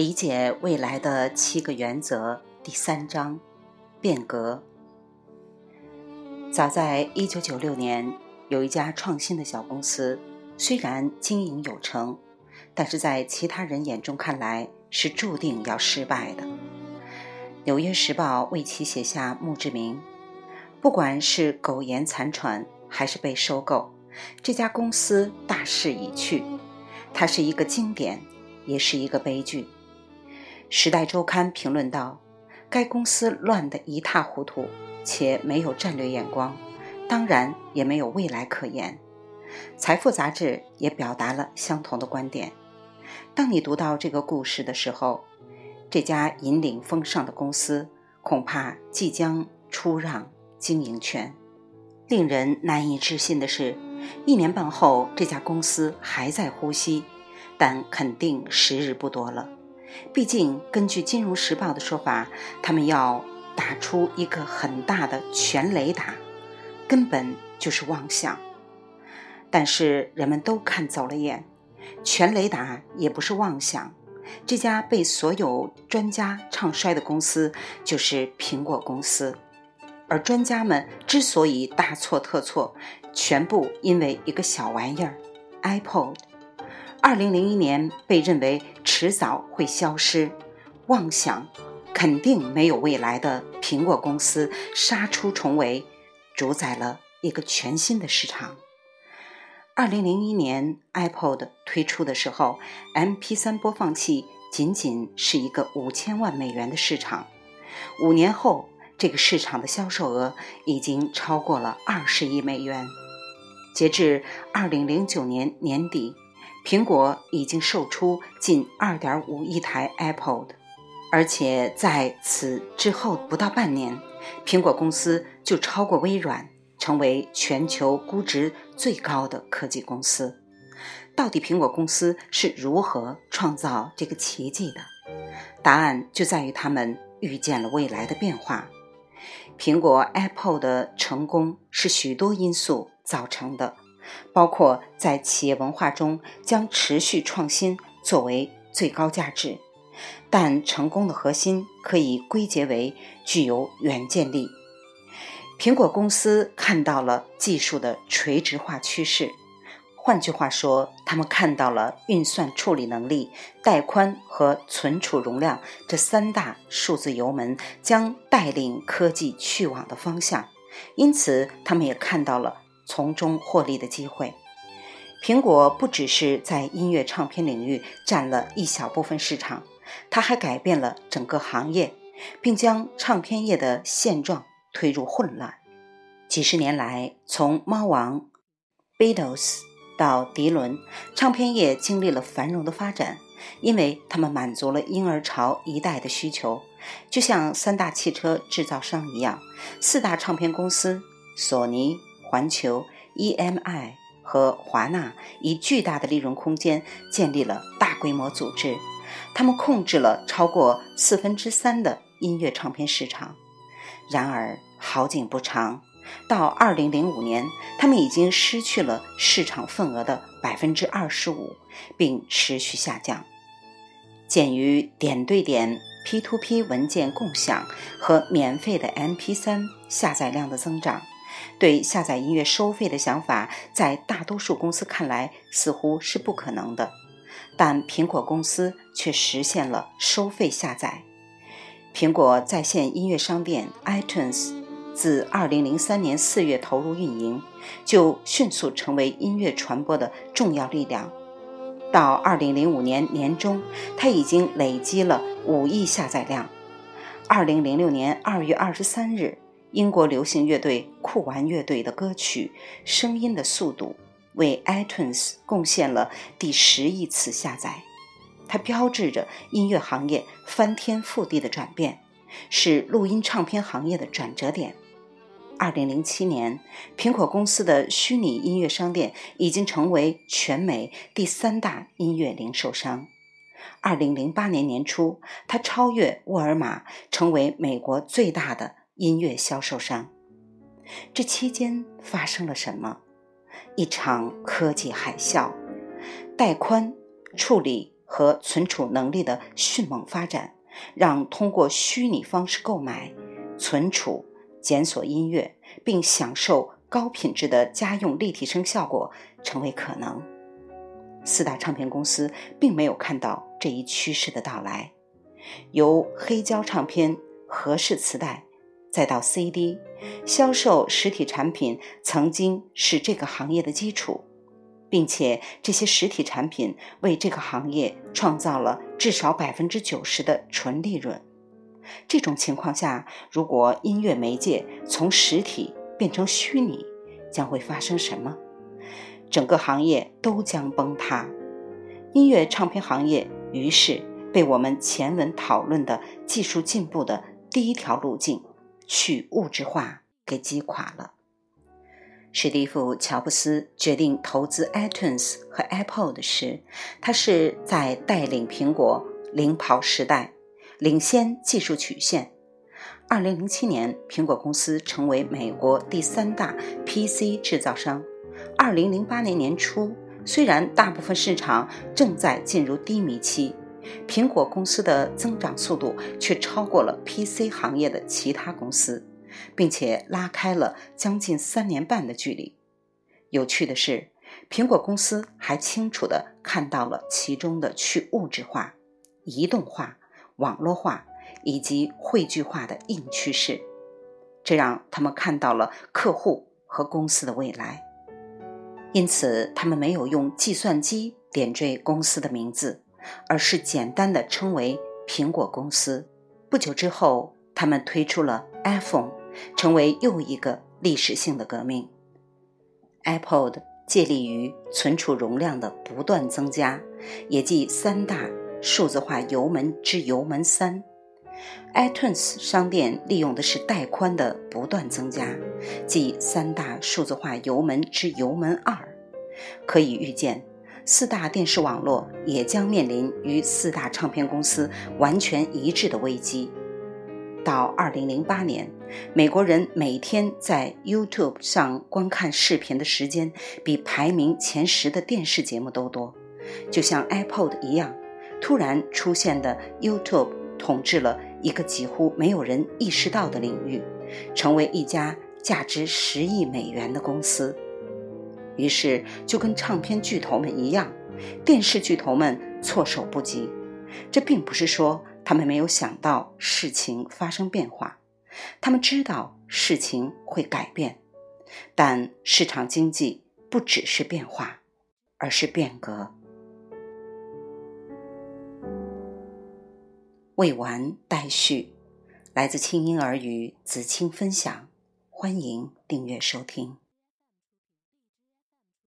理解未来的七个原则第三章：变革。早在一九九六年，有一家创新的小公司，虽然经营有成，但是在其他人眼中看来是注定要失败的。《纽约时报》为其写下墓志铭：不管是苟延残喘，还是被收购，这家公司大势已去。它是一个经典，也是一个悲剧。《时代周刊》评论道：“该公司乱得一塌糊涂，且没有战略眼光，当然也没有未来可言。”《财富》杂志也表达了相同的观点。当你读到这个故事的时候，这家引领风尚的公司恐怕即将出让经营权。令人难以置信的是。一年半后，这家公司还在呼吸，但肯定时日不多了。毕竟，根据《金融时报》的说法，他们要打出一个很大的全雷打，根本就是妄想。但是，人们都看走了眼，全雷达也不是妄想。这家被所有专家唱衰的公司，就是苹果公司。而专家们之所以大错特错，全部因为一个小玩意儿，iPod。二零零一年被认为迟早会消失，妄想肯定没有未来的苹果公司杀出重围，主宰了一个全新的市场。二零零一年 iPod 推出的时候，MP3 播放器仅仅是一个五千万美元的市场，五年后。这个市场的销售额已经超过了二十亿美元。截至二零零九年年底，苹果已经售出近二点五亿台 iPod，而且在此之后不到半年，苹果公司就超过微软，成为全球估值最高的科技公司。到底苹果公司是如何创造这个奇迹的？答案就在于他们预见了未来的变化。苹果 Apple 的成功是许多因素造成的，包括在企业文化中将持续创新作为最高价值。但成功的核心可以归结为具有远见力。苹果公司看到了技术的垂直化趋势。换句话说，他们看到了运算处理能力、带宽和存储容量这三大数字油门将带领科技去往的方向，因此他们也看到了从中获利的机会。苹果不只是在音乐唱片领域占了一小部分市场，它还改变了整个行业，并将唱片业的现状推入混乱。几十年来，从猫王、Beatles。到迪伦，唱片业经历了繁荣的发展，因为他们满足了婴儿潮一代的需求，就像三大汽车制造商一样，四大唱片公司索尼、环球、EMI 和华纳以巨大的利润空间建立了大规模组织，他们控制了超过四分之三的音乐唱片市场。然而好景不长。到二零零五年，他们已经失去了市场份额的百分之二十五，并持续下降。鉴于点对点 P2P 文件共享和免费的 MP3 下载量的增长，对下载音乐收费的想法在大多数公司看来似乎是不可能的。但苹果公司却实现了收费下载。苹果在线音乐商店 iTunes。自2003年4月投入运营，就迅速成为音乐传播的重要力量。到2005年年中，它已经累积了5亿下载量。2006年2月23日，英国流行乐队酷玩乐队的歌曲《声音的速度》为 iTunes 贡献了第十亿次下载，它标志着音乐行业翻天覆地的转变。是录音唱片行业的转折点。二零零七年，苹果公司的虚拟音乐商店已经成为全美第三大音乐零售商。二零零八年年初，它超越沃尔玛，成为美国最大的音乐销售商。这期间发生了什么？一场科技海啸，带宽、处理。和存储能力的迅猛发展，让通过虚拟方式购买、存储、检索音乐并享受高品质的家用立体声效果成为可能。四大唱片公司并没有看到这一趋势的到来，由黑胶唱片、盒式磁带。再到 CD，销售实体产品曾经是这个行业的基础，并且这些实体产品为这个行业创造了至少百分之九十的纯利润。这种情况下，如果音乐媒介从实体变成虚拟，将会发生什么？整个行业都将崩塌。音乐唱片行业于是被我们前文讨论的技术进步的第一条路径。去物质化给击垮了。史蒂夫·乔布斯决定投资 iTunes 和 Apple 的时，他是在带领苹果领跑时代，领先技术曲线。二零零七年，苹果公司成为美国第三大 PC 制造商。二零零八年年初，虽然大部分市场正在进入低迷期。苹果公司的增长速度却超过了 PC 行业的其他公司，并且拉开了将近三年半的距离。有趣的是，苹果公司还清楚地看到了其中的去物质化、移动化、网络化以及汇聚化的硬趋势，这让他们看到了客户和公司的未来。因此，他们没有用计算机点缀公司的名字。而是简单的称为苹果公司。不久之后，他们推出了 iPhone，成为又一个历史性的革命。iPod 借力于存储容量的不断增加，也即三大数字化油门之油门三。iTunes 商店利用的是带宽的不断增加，即三大数字化油门之油门二。可以预见。四大电视网络也将面临与四大唱片公司完全一致的危机。到2008年，美国人每天在 YouTube 上观看视频的时间比排名前十的电视节目都多。就像 iPod 一样，突然出现的 YouTube 统治了一个几乎没有人意识到的领域，成为一家价值十亿美元的公司。于是，就跟唱片巨头们一样，电视巨头们措手不及。这并不是说他们没有想到事情发生变化，他们知道事情会改变。但市场经济不只是变化，而是变革。未完待续，来自清音儿语子青分享，欢迎订阅收听。